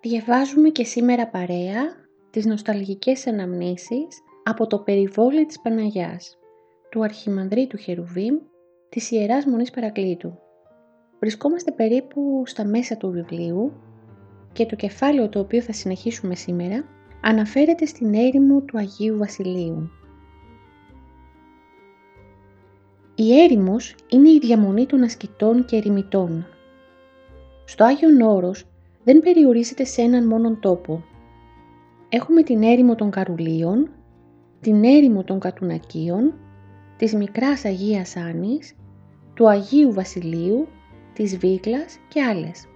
Διαβάζουμε και σήμερα παρέα τις νοσταλγικές αναμνήσεις από το περιβόλι της Παναγιάς, του Αρχιμανδρίτου Χερουβίμ, της Ιεράς Μονής Παρακλήτου. Βρισκόμαστε περίπου στα μέσα του βιβλίου και το κεφάλαιο το οποίο θα συνεχίσουμε σήμερα αναφέρεται στην έρημο του Αγίου Βασιλείου. Η έρημος είναι η διαμονή των ασκητών και ερημητών. Στο Άγιον Όρος δεν περιορίζεται σε έναν μόνον τόπο. Έχουμε την έρημο των Καρουλίων, την έρημο των Κατουνακίων, της Μικράς Αγίας Άνης, του Αγίου Βασιλείου, της Βίκλας και άλλες.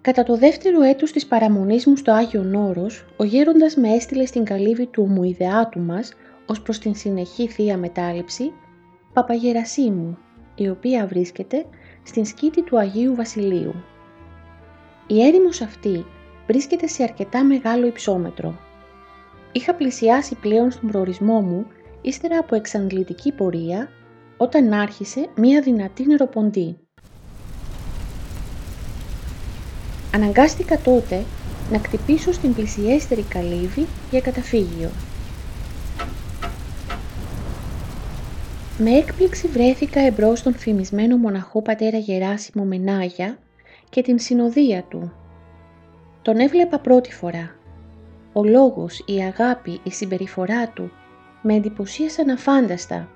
Κατά το δεύτερο έτος της παραμονής μου στο Άγιο Όρος, ο γέροντας με έστειλε στην καλύβη του ομοειδεάτου μας ως προς την συνεχή Θεία Μετάληψη, Παπαγερασίμου, η οποία βρίσκεται στην σκήτη του Αγίου Βασιλείου. Η έρημος αυτή βρίσκεται σε αρκετά μεγάλο υψόμετρο. Είχα πλησιάσει πλέον στον προορισμό μου ύστερα από εξαντλητική πορεία όταν άρχισε μία δυνατή νεροποντή. Αναγκάστηκα τότε να κτυπήσω στην πλησιέστερη καλύβη για καταφύγιο. Με έκπληξη βρέθηκα εμπρός στον φημισμένο μοναχό πατέρα Γεράσιμο Μενάγια και την συνοδεία του. Τον έβλεπα πρώτη φορά. Ο λόγος, η αγάπη, η συμπεριφορά του με εντυπωσίασαν αφάνταστα.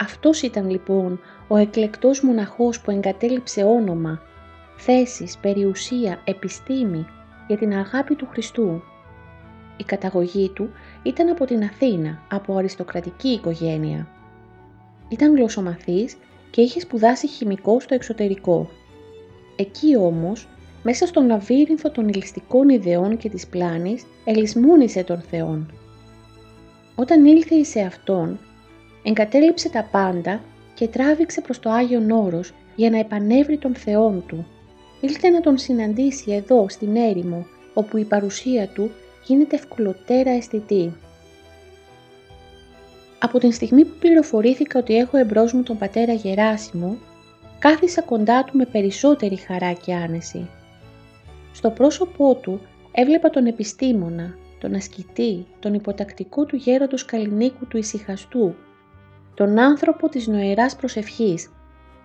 Αυτός ήταν λοιπόν ο εκλεκτός μοναχός που εγκατέλειψε όνομα, θέσεις, περιουσία, επιστήμη για την αγάπη του Χριστού. Η καταγωγή του ήταν από την Αθήνα, από αριστοκρατική οικογένεια. Ήταν γλωσσομαθής και είχε σπουδάσει χημικό στο εξωτερικό. Εκεί όμως, μέσα στον λαβύρινθο των ηλιστικών ιδεών και της πλάνης, ελισμούνισε τον Θεόν. Όταν ήλθε σε Αυτόν, εγκατέλειψε τα πάντα και τράβηξε προς το Άγιον Όρος για να επανέβρει τον Θεόν του. Ήλθε να τον συναντήσει εδώ, στην έρημο, όπου η παρουσία του γίνεται ευκολοτέρα αισθητή. Από την στιγμή που πληροφορήθηκα ότι έχω εμπρός μου τον πατέρα Γεράσιμο, κάθισα κοντά του με περισσότερη χαρά και άνεση. Στο πρόσωπό του έβλεπα τον επιστήμονα, τον ασκητή, τον υποτακτικό του γέροντος Καλλινίκου του ησυχαστού, τον άνθρωπο της νοεράς προσευχής,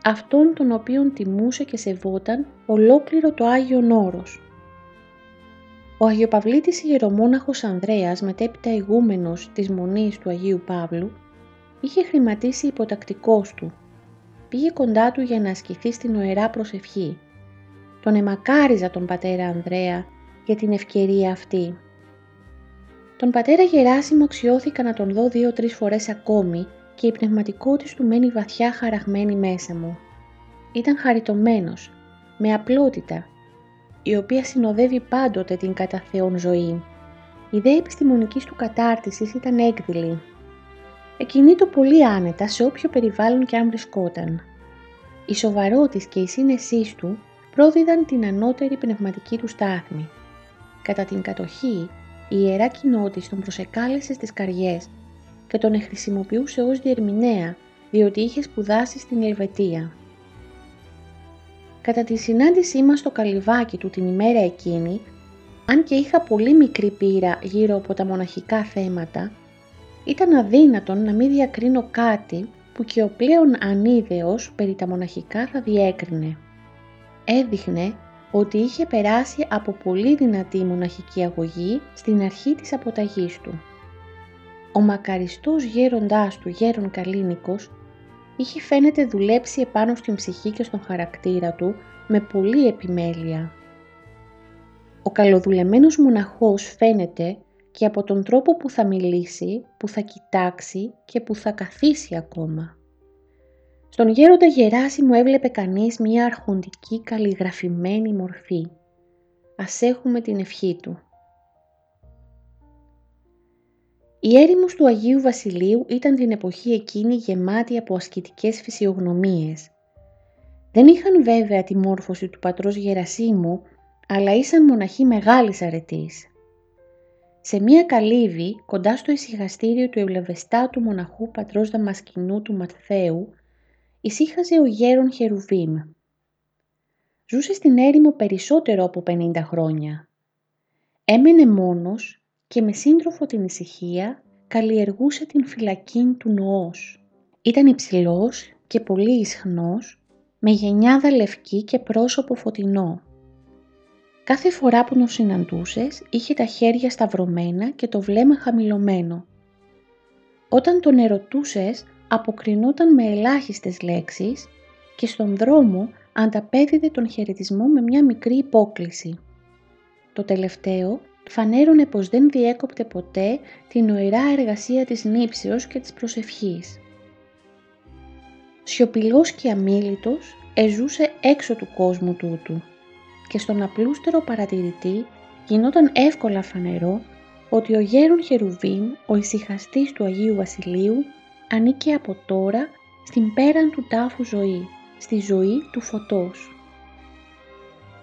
αυτόν τον οποίον τιμούσε και σεβόταν ολόκληρο το Άγιον Όρος. Ο Αγιοπαυλίτης ιερομόναχος Ανδρέας, μετέπειτα ηγούμενος της Μονής του Αγίου Παύλου, είχε χρηματίσει υποτακτικός του πήγε κοντά του για να ασκηθεί στην οερά προσευχή. Τον εμακάριζα τον πατέρα Ανδρέα για την ευκαιρία αυτή. Τον πατέρα Γεράσιμο αξιώθηκα να τον δω δύο-τρεις φορές ακόμη και η πνευματικότης του μένει βαθιά χαραγμένη μέσα μου. Ήταν χαριτωμένος, με απλότητα, η οποία συνοδεύει πάντοτε την κατά Θεόν ζωή. Η ιδέα επιστημονικής του κατάρτισης ήταν έκδηλη το πολύ άνετα σε όποιο περιβάλλον και αν βρισκόταν. Η σοβαρότης και η σύνεσής του πρόδιδαν την ανώτερη πνευματική του στάθμη. Κατά την κατοχή, η ιερά κοινότης τον προσεκάλεσε στις καριές και τον εχρησιμοποιούσε ως διερμηνέα, διότι είχε σπουδάσει στην Ελβετία. Κατά τη συνάντησή μας στο καλυβάκι του την ημέρα εκείνη, αν και είχα πολύ μικρή πείρα γύρω από τα μοναχικά θέματα, ήταν αδύνατον να μην διακρίνω κάτι που και ο πλέον ανίδεος περί τα μοναχικά θα διέκρινε. Έδειχνε ότι είχε περάσει από πολύ δυνατή μοναχική αγωγή στην αρχή της αποταγής του. Ο μακαριστός γέροντάς του, γέρον Καλίνικος, είχε φαίνεται δουλέψει επάνω στην ψυχή και στον χαρακτήρα του με πολύ επιμέλεια. Ο καλοδουλεμένος μοναχός φαίνεται και από τον τρόπο που θα μιλήσει, που θα κοιτάξει και που θα καθίσει ακόμα. Στον γέροντα Γεράσιμο έβλεπε κανείς μια αρχοντική καλλιγραφημένη μορφή. Ας έχουμε την ευχή του. Η έρημος του Αγίου Βασιλείου ήταν την εποχή εκείνη γεμάτη από ασκητικές φυσιογνωμίες. Δεν είχαν βέβαια τη μόρφωση του πατρός Γερασίμου, αλλά ήσαν μοναχοί μεγάλης αρετής. Σε μία καλύβη, κοντά στο ησυχαστήριο του ευλεβεστάτου μοναχού πατρός Δαμασκηνού του Ματθαίου, ησύχαζε ο γέρον Χερουβίμ. Ζούσε στην έρημο περισσότερο από 50 χρόνια. Έμενε μόνος και με σύντροφο την ησυχία καλλιεργούσε την φυλακή του νοός. Ήταν υψηλός και πολύ ισχνός, με γενιάδα λευκή και πρόσωπο φωτεινό. Κάθε φορά που τον συναντούσες είχε τα χέρια σταυρωμένα και το βλέμμα χαμηλωμένο. Όταν τον ερωτούσες αποκρινόταν με ελάχιστες λέξεις και στον δρόμο ανταπέδιδε τον χαιρετισμό με μια μικρή υπόκληση. Το τελευταίο φανέρωνε πως δεν διέκοπτε ποτέ την οερά εργασία της νύψεως και της προσευχής. Σιωπηλός και αμήλυτος εζούσε έξω του κόσμου τούτου και στον απλούστερο παρατηρητή γινόταν εύκολα φανερό ότι ο γέρον Χερουβίμ, ο ησυχαστής του Αγίου Βασιλείου, ανήκε από τώρα στην πέραν του τάφου ζωή, στη ζωή του φωτός.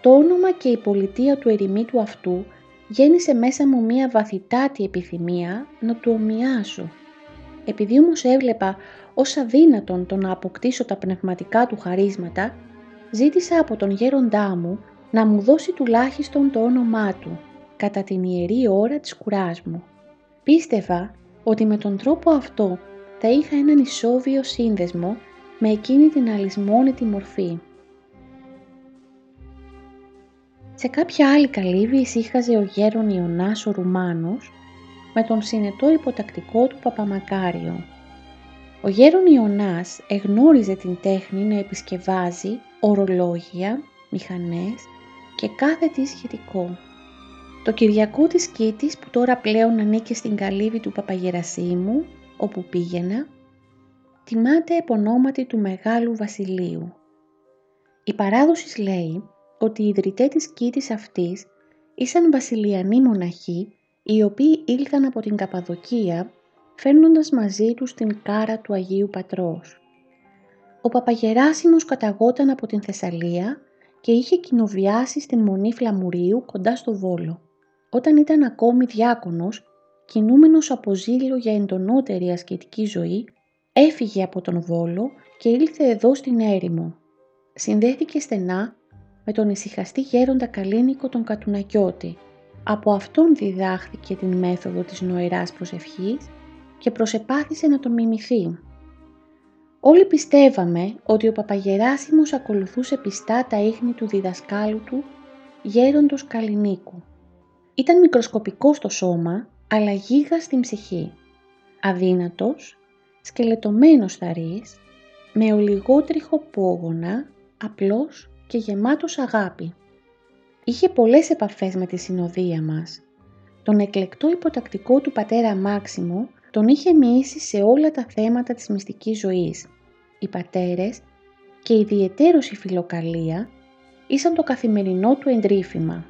Το όνομα και η πολιτεία του ερημίτου αυτού γέννησε μέσα μου μία βαθυτάτη επιθυμία να του ομοιάσω. Επειδή όμως έβλεπα ως αδύνατον το να αποκτήσω τα πνευματικά του χαρίσματα, ζήτησα από τον γέροντά μου να μου δώσει τουλάχιστον το όνομά του, κατά την ιερή ώρα της κουράς μου. Πίστευα ότι με τον τρόπο αυτό θα είχα έναν ισόβιο σύνδεσμο με εκείνη την αλυσμόνητη μορφή. Σε κάποια άλλη καλύβη ησύχαζε ο γέρον Ιωνάς ο Ρουμάνος με τον συνετό υποτακτικό του Παπαμακάριο. Ο γέρον Ιωνάς εγνώριζε την τέχνη να επισκευάζει ορολόγια, μηχανές και κάθε τι σχετικό. Το Κυριακό της Κίτης που τώρα πλέον ανήκε στην καλύβη του Παπαγερασίμου, όπου πήγαινα, τιμάται επωνόματι του Μεγάλου Βασιλείου. Η παράδοσης λέει ότι οι ιδρυτέ της Κίτης αυτής ήσαν βασιλιανοί μοναχοί οι οποίοι ήλθαν από την Καπαδοκία φέρνοντας μαζί τους την κάρα του Αγίου Πατρός. Ο Παπαγεράσιμος καταγόταν από την Θεσσαλία και είχε κοινοβιάσει στην Μονή Φλαμουρίου κοντά στο Βόλο. Όταν ήταν ακόμη διάκονος, κινούμενος από ζήλο για εντονότερη ασκητική ζωή, έφυγε από τον Βόλο και ήλθε εδώ στην έρημο. Συνδέθηκε στενά με τον ησυχαστή γέροντα Καλίνικο τον Κατουνακιώτη. Από αυτόν διδάχθηκε την μέθοδο της νοηράς προσευχής και προσεπάθησε να τον μιμηθεί. Όλοι πιστεύαμε ότι ο Παπαγεράσιμος ακολουθούσε πιστά τα ίχνη του διδασκάλου του, γέροντος Καλινίκου. Ήταν μικροσκοπικό στο σώμα, αλλά γίγα στην ψυχή. Αδύνατος, σκελετωμένος θαρής, με ολιγότριχο πόγονα, απλός και γεμάτος αγάπη. Είχε πολλές επαφές με τη συνοδεία μας. Τον εκλεκτό υποτακτικό του πατέρα Μάξιμο τον είχε μοιήσει σε όλα τα θέματα της μυστικής ζωής. Οι πατέρες και ιδιαιτέρως η φιλοκαλία ήσαν το καθημερινό του εντρίφημα.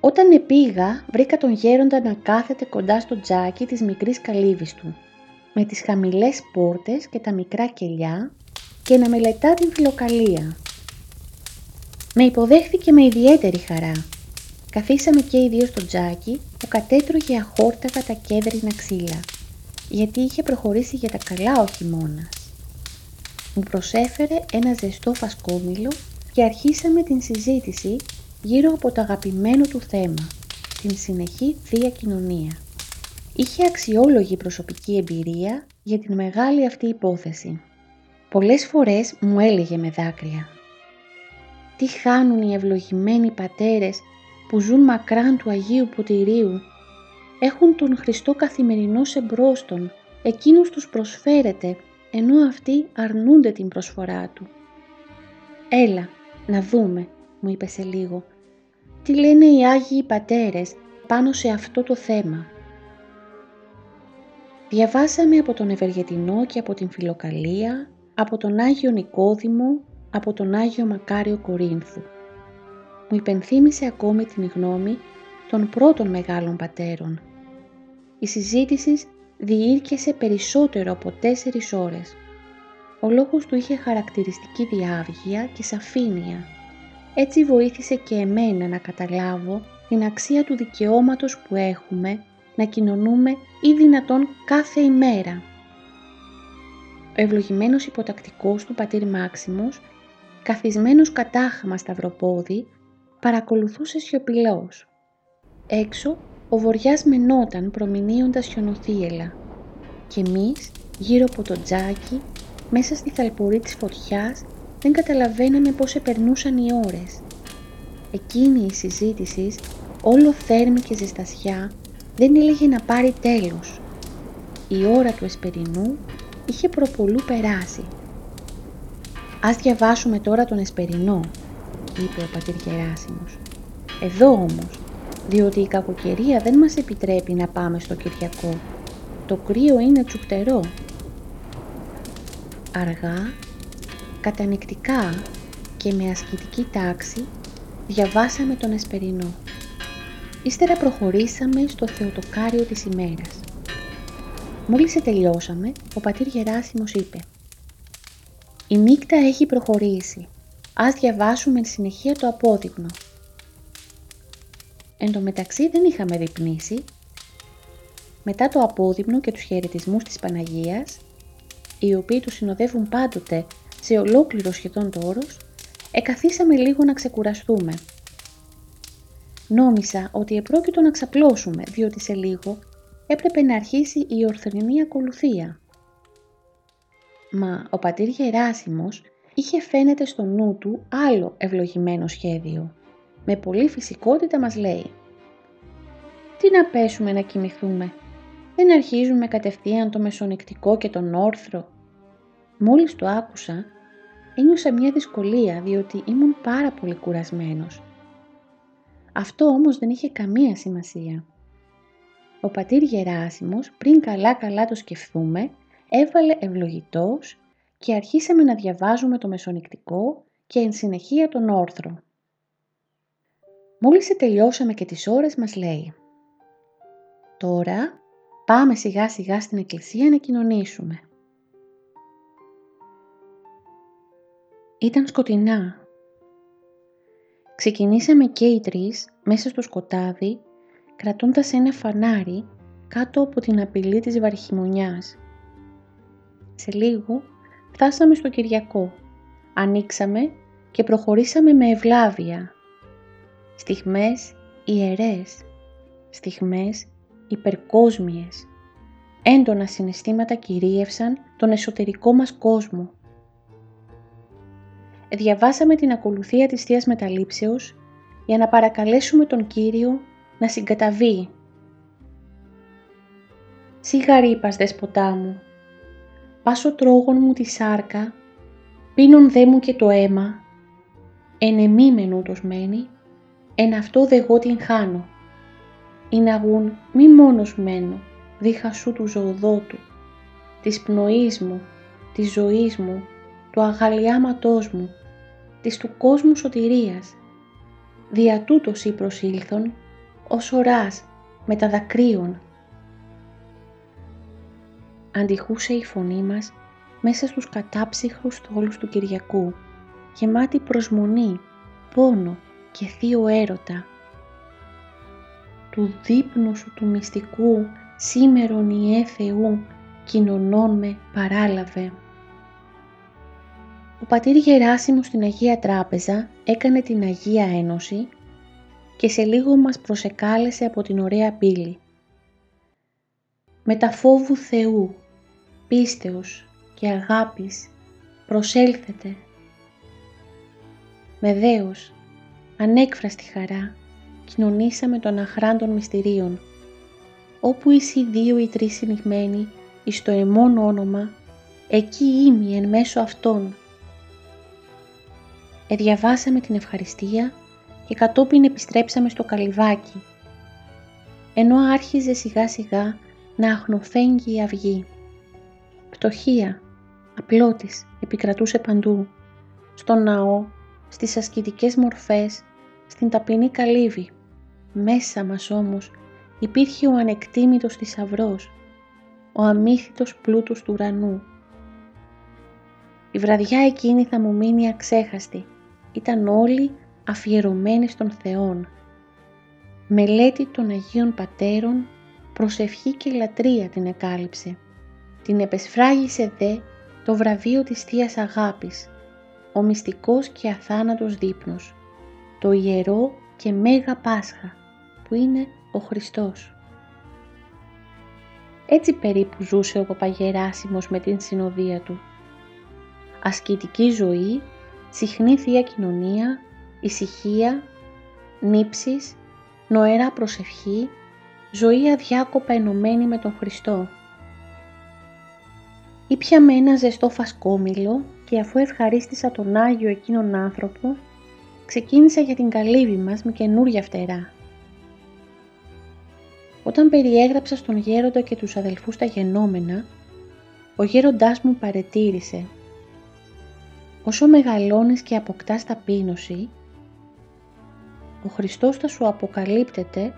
Όταν επήγα βρήκα τον γέροντα να κάθεται κοντά στο τζάκι της μικρής καλύβης του, με τις χαμηλές πόρτες και τα μικρά κελιά και να μελετά την φιλοκαλία. Με υποδέχθηκε με ιδιαίτερη χαρά. Καθίσαμε και οι δύο στο τζάκι που κατέτρωγε αχόρταγα τα κέντρινα ξύλα, γιατί είχε προχωρήσει για τα καλά ο χειμώνα. Μου προσέφερε ένα ζεστό φασκόμηλο και αρχίσαμε την συζήτηση γύρω από το αγαπημένο του θέμα, την συνεχή Θεία Κοινωνία. Είχε αξιόλογη προσωπική εμπειρία για την μεγάλη αυτή υπόθεση. Πολλές φορές μου έλεγε με δάκρυα τι χάνουν οι ευλογημένοι πατέρες που ζουν μακράν του Αγίου Ποτηρίου. Έχουν τον Χριστό καθημερινό σε μπρόστον, εκείνος τους προσφέρεται, ενώ αυτοί αρνούνται την προσφορά του. «Έλα, να δούμε», μου είπε σε λίγο, «τι λένε οι Άγιοι Πατέρες πάνω σε αυτό το θέμα». Διαβάσαμε από τον Ευεργετινό και από την Φιλοκαλία, από τον Άγιο Νικόδημο, από τον Άγιο Μακάριο Κορίνθου. Μου υπενθύμησε ακόμη την γνώμη των πρώτων μεγάλων πατέρων. Η συζήτηση διήρκεσε περισσότερο από τέσσερις ώρες. Ο λόγος του είχε χαρακτηριστική διάβγεια και σαφήνεια. Έτσι βοήθησε και εμένα να καταλάβω την αξία του δικαιώματος που έχουμε να κοινωνούμε ή δυνατόν κάθε ημέρα. Ο ευλογημένος υποτακτικός του πατήρ Μάξιμος, καθισμένος κατάχαμα σταυροπόδι, παρακολουθούσε σιωπηλός. Έξω ο βοριάς μενόταν προμηνύοντας χιονοθύελα και εμείς γύρω από το τζάκι, μέσα στη θαλπορή της φωτιάς, δεν καταλαβαίναμε πώς επερνούσαν οι ώρες. Εκείνη η συζήτηση, όλο θέρμη και ζεστασιά, δεν έλεγε να πάρει τέλος. Η ώρα του εσπερινού είχε προπολού περάσει. «Ας διαβάσουμε τώρα τον εσπερινό», είπε ο πατήρ Γεράσιμος. «Εδώ όμως, διότι η κακοκαιρία δεν μας επιτρέπει να πάμε στο Κυριακό. Το κρύο είναι τσουχτερό». Αργά, κατανεκτικά και με ασκητική τάξη διαβάσαμε τον εσπερινό. Ύστερα προχωρήσαμε στο Θεοτοκάριο της ημέρας. Μόλις τελειώσαμε, ο πατήρ Γεράσιμος είπε «Η νύχτα έχει προχωρήσει. Ας διαβάσουμε τη συνεχεία το απόδειγνο». Εν τω μεταξύ δεν είχαμε διπνήσει. Μετά το απόδειγνο και τους χαιρετισμούς της Παναγίας, οι οποίοι τους συνοδεύουν πάντοτε σε ολόκληρο σχεδόν το όρος, εκαθίσαμε λίγο να ξεκουραστούμε – Νόμισα ότι επρόκειτο να ξαπλώσουμε, διότι σε λίγο έπρεπε να αρχίσει η ορθρινή ακολουθία. Μα ο πατήρ Γεράσιμος είχε φαίνεται στο νου του άλλο ευλογημένο σχέδιο. Με πολύ φυσικότητα μας λέει «Τι να πέσουμε να κοιμηθούμε, δεν αρχίζουμε κατευθείαν το μεσονικτικό και τον όρθρο». Μόλις το άκουσα, ένιωσα μια δυσκολία διότι ήμουν πάρα πολύ κουρασμένος αυτό όμως δεν είχε καμία σημασία. Ο πατήρ Γεράσιμος, πριν καλά-καλά το σκεφτούμε, έβαλε ευλογητός και αρχίσαμε να διαβάζουμε το μεσονικτικό και εν συνεχεία τον όρθρο. Μόλις τελειώσαμε και τις ώρες μας λέει «Τώρα πάμε σιγά σιγά στην εκκλησία να κοινωνήσουμε». Ήταν σκοτεινά Ξεκινήσαμε και οι τρεις μέσα στο σκοτάδι, κρατώντας ένα φανάρι κάτω από την απειλή της βαρχιμονιάς. Σε λίγο φτάσαμε στο Κυριακό, ανοίξαμε και προχωρήσαμε με ευλάβεια. Στιγμές ιερές, στιγμές υπερκόσμιες. Έντονα συναισθήματα κυρίευσαν τον εσωτερικό μας κόσμο διαβάσαμε την ακολουθία της Θείας Μεταλήψεως για να παρακαλέσουμε τον Κύριο να συγκαταβεί. Σιγά ρήπας δεσποτά μου, πάσο τρόγων μου τη σάρκα, πίνον δε μου και το αίμα, εν εμή μενούτος μένει, εν αυτό δε εγώ την χάνω. Είναι αγούν μη μόνος μένω, δίχα σου του ζωοδότου, της πνοής μου, της ζωής μου, του αγαλιάματός μου, της του κόσμου σωτηρίας. Δια τούτος ή προσήλθον, ως οράς με τα δακρύων. Αντιχούσε η φωνή μας μέσα στους κατάψυχρους τόλους του Κυριακού, γεμάτη προσμονή, πόνο και θείο έρωτα. Του δείπνου σου του μυστικού, σήμερον Ιε Θεού, κοινωνών με παράλαβε. Ο πατήρ Γεράσιμος στην Αγία Τράπεζα έκανε την Αγία Ένωση και σε λίγο μας προσεκάλεσε από την ωραία πύλη. Με τα φόβου Θεού, πίστεως και αγάπης προσέλθετε. με δέος, ανέκφραστη χαρά, κοινωνήσαμε των αχράντων μυστηρίων, όπου οι δύο ή τρεις συνηγμένοι εις το εμόν όνομα, εκεί είμαι εν μέσω αυτών. Εδιαβάσαμε την ευχαριστία και κατόπιν επιστρέψαμε στο καλυβάκι, ενώ άρχιζε σιγά σιγά να αχνοφέγγει η αυγή. Πτωχία, απλότης, επικρατούσε παντού, στον ναό, στις ασκητικές μορφές, στην ταπεινή καλύβη. Μέσα μας όμως υπήρχε ο ανεκτήμητος θησαυρό, ο αμύθιτος πλούτος του ουρανού. Η βραδιά εκείνη θα μου μείνει αξέχαστη. Ήταν όλοι αφιερωμένοι στον Θεόν. Μελέτη των Αγίων Πατέρων, προσευχή και λατρεία την εκάλυψε. Την επεσφράγισε δε το βραβείο της Θείας Αγάπης, ο μυστικός και αθάνατος δείπνος, το ιερό και μέγα Πάσχα, που είναι ο Χριστός. Έτσι περίπου ζούσε ο Παπαγεράσιμος με την συνοδεία του. Ασκητική ζωή, συχνή Θεία Κοινωνία, ησυχία, νύψεις, νοερά προσευχή, ζωή αδιάκοπα ενωμένη με τον Χριστό. Ήπια με ένα ζεστό φασκόμηλο και αφού ευχαρίστησα τον Άγιο εκείνον άνθρωπο, ξεκίνησα για την καλύβη μας με καινούρια φτερά. Όταν περιέγραψα στον γέροντα και τους αδελφούς τα γενόμενα, ο γέροντάς μου παρετήρησε «Όσο μεγαλώνεις και αποκτάς ταπείνωση, ο Χριστός θα σου αποκαλύπτεται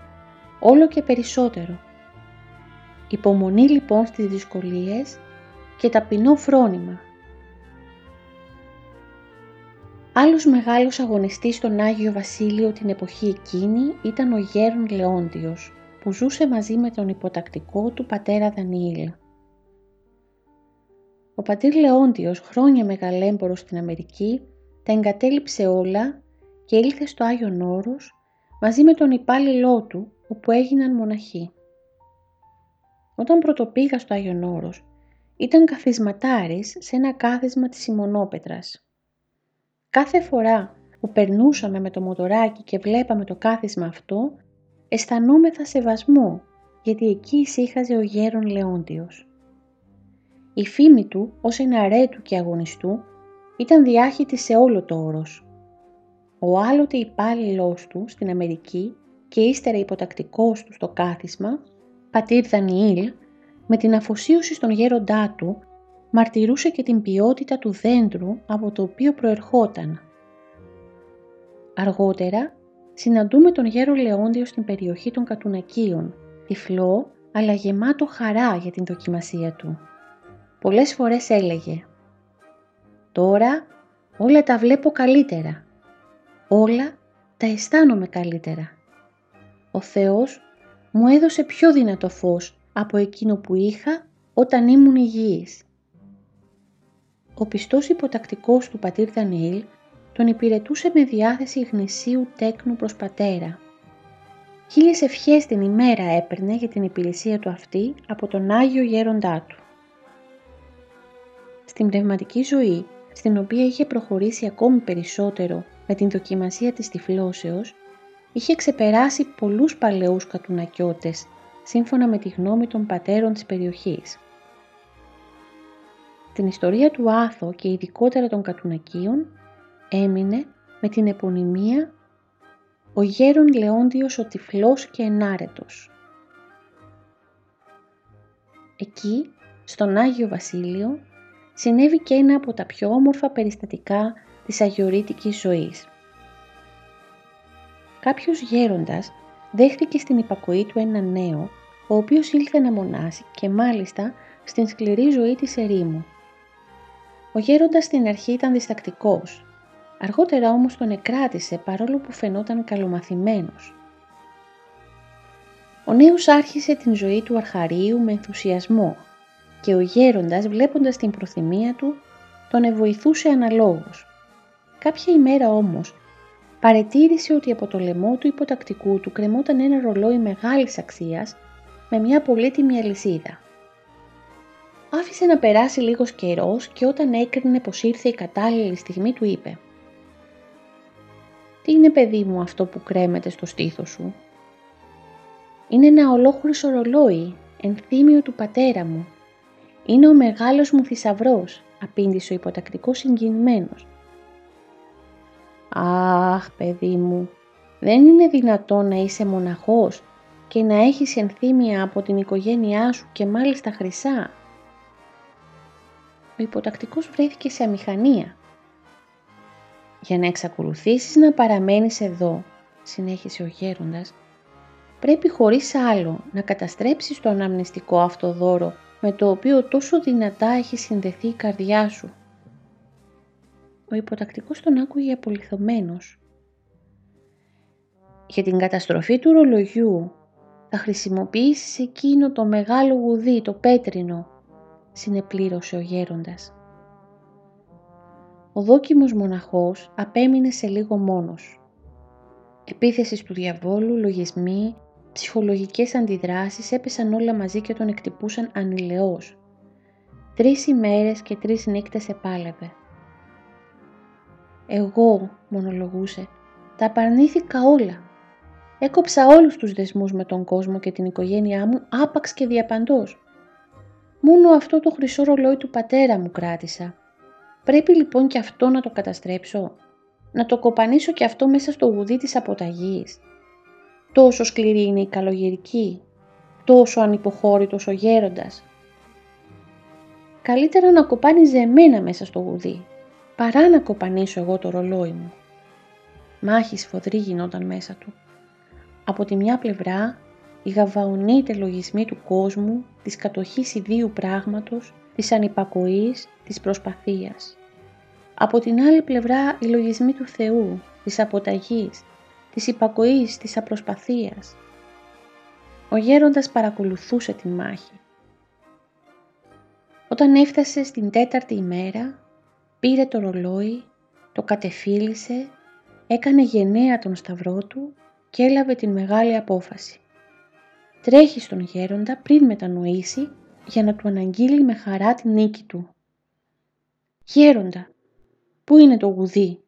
όλο και περισσότερο. Υπομονή λοιπόν στις δυσκολίες και ταπεινό φρόνημα. Άλλος μεγάλος αγωνιστής στον Άγιο Βασίλειο την εποχή εκείνη ήταν ο Γέρον Λεόντιος, που ζούσε μαζί με τον υποτακτικό του πατέρα Δανιήλ. Ο πατήρ Λεόντιος, χρόνια μεγαλέμπορος στην Αμερική, τα εγκατέλειψε όλα και ήλθε στο Άγιον Όρος μαζί με τον υπάλληλό του, όπου έγιναν μοναχοί. Όταν πρωτοπήγα στο Άγιον Όρος, ήταν καθισματάρης σε ένα κάθισμα της Σιμονόπετρας. Κάθε φορά που περνούσαμε με το μοτοράκι και βλέπαμε το κάθισμα αυτό, αισθανόμεθα σεβασμό, γιατί εκεί ησύχαζε ο γέρον Λεόντιος. Η φήμη του ως εναρέτου και αγωνιστού ήταν διάχυτη σε όλο το όρος. Ο άλλοτε υπάλληλός του στην Αμερική και ύστερα υποτακτικός του στο κάθισμα, πατήρ Δανιήλ, με την αφοσίωση στον γέροντά του, μαρτυρούσε και την ποιότητα του δέντρου από το οποίο προερχόταν. Αργότερα συναντούμε τον γέρο Λεόντιο στην περιοχή των Κατουνακίων, τυφλό αλλά γεμάτο χαρά για την δοκιμασία του. Πολλές φορές έλεγε «Τώρα όλα τα βλέπω καλύτερα, όλα τα αισθάνομαι καλύτερα. Ο Θεός μου έδωσε πιο δυνατό φως από εκείνο που είχα όταν ήμουν υγιής. Ο πιστός υποτακτικός του πατήρ Δανιήλ τον υπηρετούσε με διάθεση γνησίου τέκνου προς πατέρα. Χίλιες ευχές την ημέρα έπαιρνε για την υπηρεσία του αυτή από τον Άγιο Γέροντά του. Στην πνευματική ζωή, στην οποία είχε προχωρήσει ακόμη περισσότερο με την δοκιμασία της τυφλώσεως, είχε ξεπεράσει πολλούς παλαιούς κατουνακιώτες, σύμφωνα με τη γνώμη των πατέρων της περιοχής. Την ιστορία του Άθο και ειδικότερα των κατουνακίων έμεινε με την επωνυμία «Ο γέρον Λεόντιος ο τυφλός και ενάρετος». Εκεί, στον Άγιο Βασίλειο, συνέβη και ένα από τα πιο όμορφα περιστατικά της αγιορείτικης ζωής. Κάποιος γέροντας δέχτηκε στην υπακοή του ένα νέο, ο οποίος ήλθε να μονάσει και μάλιστα στην σκληρή ζωή της ερήμου. Ο γέροντας στην αρχή ήταν διστακτικός, αργότερα όμως τον εκράτησε παρόλο που φαινόταν καλομαθημένος. Ο νέος άρχισε την ζωή του αρχαρίου με ενθουσιασμό και ο γέροντας βλέποντας την προθυμία του τον εβοηθούσε αναλόγως. Κάποια ημέρα όμως παρετήρησε ότι από το λαιμό του υποτακτικού του κρεμόταν ένα ρολόι μεγάλης αξίας με μια πολύτιμη αλυσίδα. Άφησε να περάσει λίγος καιρός και όταν έκρινε πως ήρθε η κατάλληλη στιγμή του είπε Τι είναι παιδί μου αυτό που κρέμεται στο στήθος σου; Είναι ένα ολόχρωσο ρολόι, ενθύμιο του πατέρα μου. Είναι ο μεγάλος μου θησαυρός, απήντησε ο υποτακτικός συγκινημένος. Αχ, παιδί μου, δεν είναι δυνατό να είσαι μοναχός και να έχεις ενθύμια από την οικογένειά σου και μάλιστα χρυσά. Ο υποτακτικός βρέθηκε σε αμηχανία. Για να εξακολουθήσεις να παραμένεις εδώ, συνέχισε ο γέροντας, πρέπει χωρίς άλλο να καταστρέψεις το αναμνηστικό αυτό δώρο με το οποίο τόσο δυνατά έχει συνδεθεί η καρδιά σου. Ο υποτακτικός τον άκουγε απολυθωμένος. Για την καταστροφή του ρολογιού θα χρησιμοποιήσεις εκείνο το μεγάλο γουδί, το πέτρινο, συνεπλήρωσε ο γέροντας. Ο δόκιμος μοναχός απέμεινε σε λίγο μόνος. Επίθεσης του διαβόλου, λογισμοί, ψυχολογικές αντιδράσεις έπεσαν όλα μαζί και τον εκτυπούσαν ανηλεώς. Τρεις ημέρες και τρεις νύχτες επάλευε. Εγώ, μονολογούσε, τα απαρνήθηκα όλα. Έκοψα όλους τους δεσμούς με τον κόσμο και την οικογένειά μου άπαξ και διαπαντός. Μόνο αυτό το χρυσό ρολόι του πατέρα μου κράτησα. Πρέπει λοιπόν και αυτό να το καταστρέψω. Να το κοπανίσω και αυτό μέσα στο γουδί της αποταγής. Τόσο σκληρή είναι η καλογερική. Τόσο ανυποχώρητος ο γέροντας. Καλύτερα να κοπάνιζε εμένα μέσα στο γουδί, παρά να κοπανίσω εγώ το ρολόι μου. Μάχης σφοδρή γινόταν μέσα του. Από τη μια πλευρά οι γαβαονοί τελογισμοί του κόσμου, της κατοχής ιδίου πράγματος, της ανυπακοής, της προσπαθίας. Από την άλλη πλευρά οι λογισμοί του Θεού, της αποταγής, της υπακοής, της απροσπαθίας. Ο γέροντας παρακολουθούσε την μάχη. Όταν έφτασε στην τέταρτη ημέρα, πήρε το ρολόι, το κατεφύλισε, έκανε γενναία τον σταυρό του και έλαβε την μεγάλη απόφαση. Τρέχει στον γέροντα πριν μετανοήσει για να του αναγγείλει με χαρά την νίκη του. «Γέροντα, πού είναι το γουδί»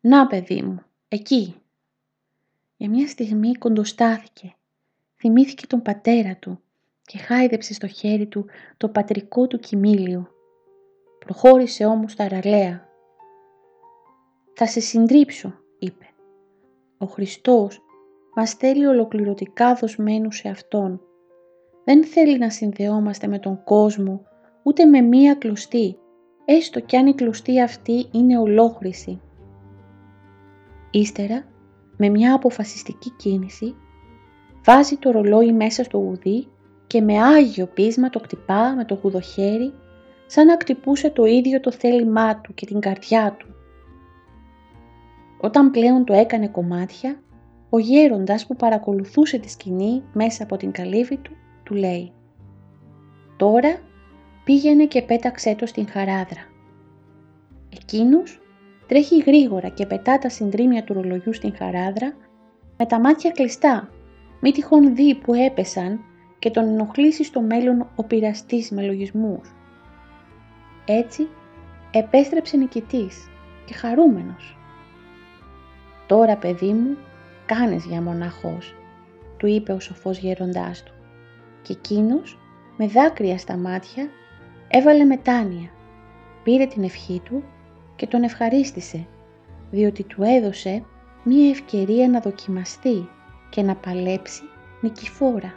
«Να παιδί μου, εκεί» Για μια στιγμή κοντοστάθηκε. Θυμήθηκε τον πατέρα του και χάιδεψε στο χέρι του το πατρικό του κοιμήλιο. Προχώρησε όμως τα ραλέα. «Θα σε συντρίψω», είπε. Ο Χριστός μας θέλει ολοκληρωτικά δοσμένους σε Αυτόν. Δεν θέλει να συνδεόμαστε με τον κόσμο ούτε με μία κλωστή, έστω κι αν η κλωστή αυτή είναι ολόχρηση. Ύστερα, με μια αποφασιστική κίνηση, βάζει το ρολόι μέσα στο γουδί και με άγιο πείσμα το κτυπά με το γουδοχέρι σαν να κτυπούσε το ίδιο το θέλημά του και την καρδιά του. Όταν πλέον το έκανε κομμάτια, ο γέροντας που παρακολουθούσε τη σκηνή μέσα από την καλύβη του, του λέει «Τώρα πήγαινε και πέταξέ το στην χαράδρα». Εκείνος τρέχει γρήγορα και πετά τα συντρίμια του ρολογιού στην χαράδρα με τα μάτια κλειστά, μη τυχόν δει που έπεσαν και τον ενοχλήσει στο μέλλον ο πειραστής με λογισμούς. Έτσι επέστρεψε νικητής και χαρούμενος. «Τώρα παιδί μου κάνεις για μοναχός», του είπε ο σοφός γέροντάς του. Και εκείνος, με δάκρυα στα μάτια, έβαλε μετάνοια, πήρε την ευχή του και τον ευχαρίστησε, διότι του έδωσε μία ευκαιρία να δοκιμαστεί και να παλέψει νικηφόρα.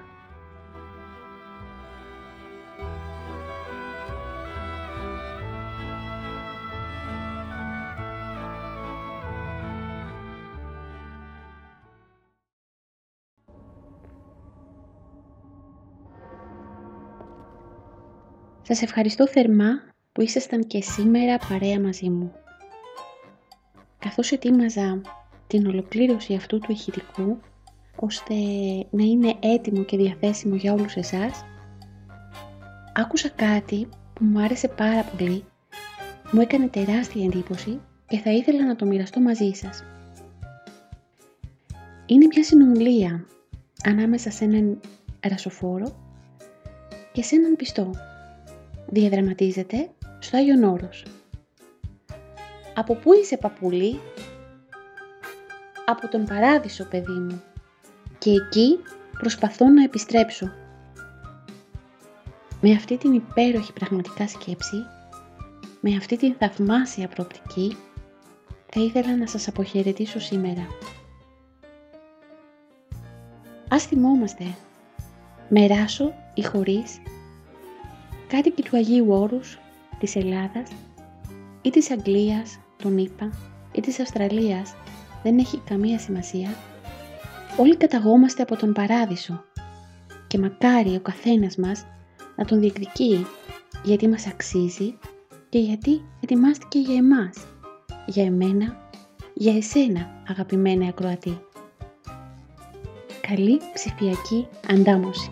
Σας ευχαριστώ θερμά που ήσασταν και σήμερα παρέα μαζί μου. Καθώς ετοίμαζα την ολοκλήρωση αυτού του ηχητικού, ώστε να είναι έτοιμο και διαθέσιμο για όλους εσάς, άκουσα κάτι που μου άρεσε πάρα πολύ, μου έκανε τεράστια εντύπωση και θα ήθελα να το μοιραστώ μαζί σας. Είναι μια συνομιλία ανάμεσα σε έναν ρασοφόρο και σε έναν πιστό διαδραματίζεται στο Άγιον Όρος. «Από πού είσαι παππούλη» από τον παράδεισο, παιδί μου. Και εκεί προσπαθώ να επιστρέψω. Με αυτή την υπέροχη πραγματικά σκέψη, με αυτή την θαυμάσια προοπτική, θα ήθελα να σας αποχαιρετήσω σήμερα. Ας θυμόμαστε, μεράσω ή χωρίς, κάτοικοι του Αγίου Όρους, της Ελλάδας ή της Αγγλίας, των ΗΠΑ ή της Αυστραλίας, δεν έχει καμία σημασία, όλοι καταγόμαστε από τον Παράδεισο και μακάρι ο καθένας μας να τον διεκδικεί γιατί μας αξίζει και γιατί ετοιμάστηκε για εμάς, για εμένα, για εσένα αγαπημένη ακροατή. Καλή ψηφιακή αντάμωση.